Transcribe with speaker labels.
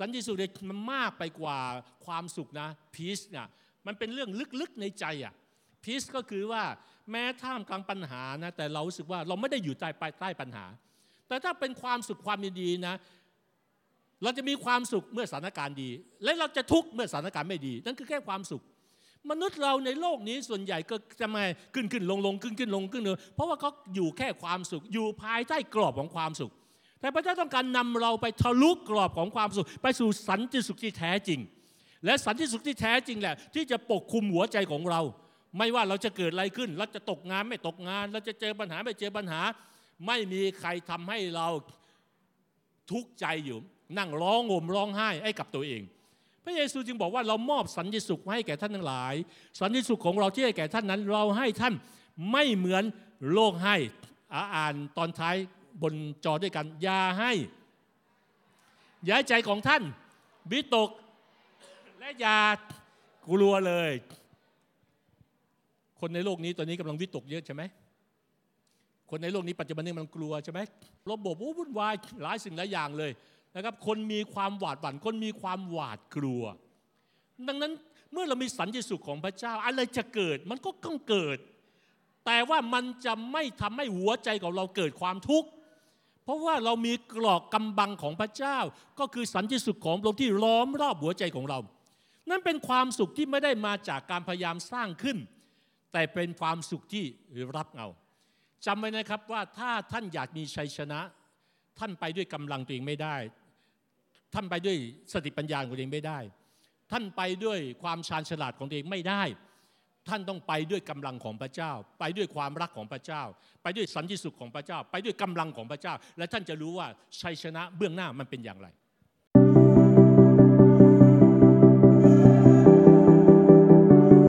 Speaker 1: สันติสุขเนี่ยมันมากไปกว่าความสุขนะพีซเนี่ยมันเป็นเรื่องลึกๆในใจอะพีซก็คือว่าแม้ท่ามกลางปัญหานะแต่เรารู้สึกว่าเราไม่ได้อยู่ใต้ปลายใต้ปัญหา แต่ถ้าเป็นความสุขความดีนะเราจะมีความสุขเมื่อสถานการณ์ดี และเราจะทุกข์เมื่อสถานการณ์ไม่ดี นั่นคือแค่ความสุข มนุษย์เราในโลกนี้ส่วนใหญ่ก็จะมาขึ้นขึ้นลงลงขึ้นขึ้นลงขึ้นลงเพราะว่าเขาอยู่แค่ความสุขอยู่ภายใต้กรอบของความสุข แต่พระเจ้าต้องการนำเราไปทะลุกรอบของความสุข ไปสู่สันติสุขที่แท้จริง และสันติสุขที่แท้จริงแหละ ที่จะปกคุมหัวใจของเรา ไม่ว่าเราจะเกิดอะไรขึ้น เราจะตกงานไม่ตกงาน เราจะเจอปัญหาไม่เจอปัญหา ไม่มีใครทำให้เราทุกข์ใจอยู่ นั่งร้องโหมร้องไห้ให้กับตัวเอง พระเยซูจึงบอกว่าเรามอบสันติสุขให้แก่ท่านทั้งหลาย สันติสุขของเราที่ให้แก่ท่านนั้น เราให้ท่านไม่เหมือนโลกให้อ่านตอนท้าย บนจอด้วยกัน อย่าให้ย่าให้ใจของท่านวิตก และอย่ากลัวเลย คนในโลกนี้ตอนนี้กำลังวิตกเยอะใช่ไหมคนในโลกนี้ปัจจุบันนี้มันกลัวใช่ไหมระบบวุ่นวายหลายสิ่งหลายอย่างเลยนะครับ คนมีความหวาดหวั่น คนมีความหวาดกลัว ดังนั้นเมื่อเรามีสันติสุขของพระเจ้า อะไรจะเกิดมันก็ต้องเกิด แต่ว่ามันจะไม่ทำให้หัวใจของเราเกิดความทุกข์ ราะว่าเรามีกรอกกำบังของพระเจ้า ก็คือสันติสุขของพระองค์ที่ล้อมรอบหัวใจของเรา นั่นเป็นความสุขที่ไม่ได้มาจากการพยายามสร้างขึ้น แต่เป็นความสุขที่รับเอาจำไว้นะครับว่าถ้าท่านอยากมีชัยชนะ ท่านไปด้วยกำลังตัวเองไม่ได้ ท่านไปด้วยสติปัญญาของตัวเองไม่ได้ ท่านไปด้วยความชาญฉลาดของตัวเองไม่ได้ ท่านต้องไปด้วยกำลังของพระเจ้า ไปด้วยความรักของพระเจ้า ไปด้วยสันติสุขของพระเจ้า ไปด้วยกำลังของพระเจ้า และท่านจะรู้ว่าชัยชนะเบื้องหน้ามันเป็นอย่างไร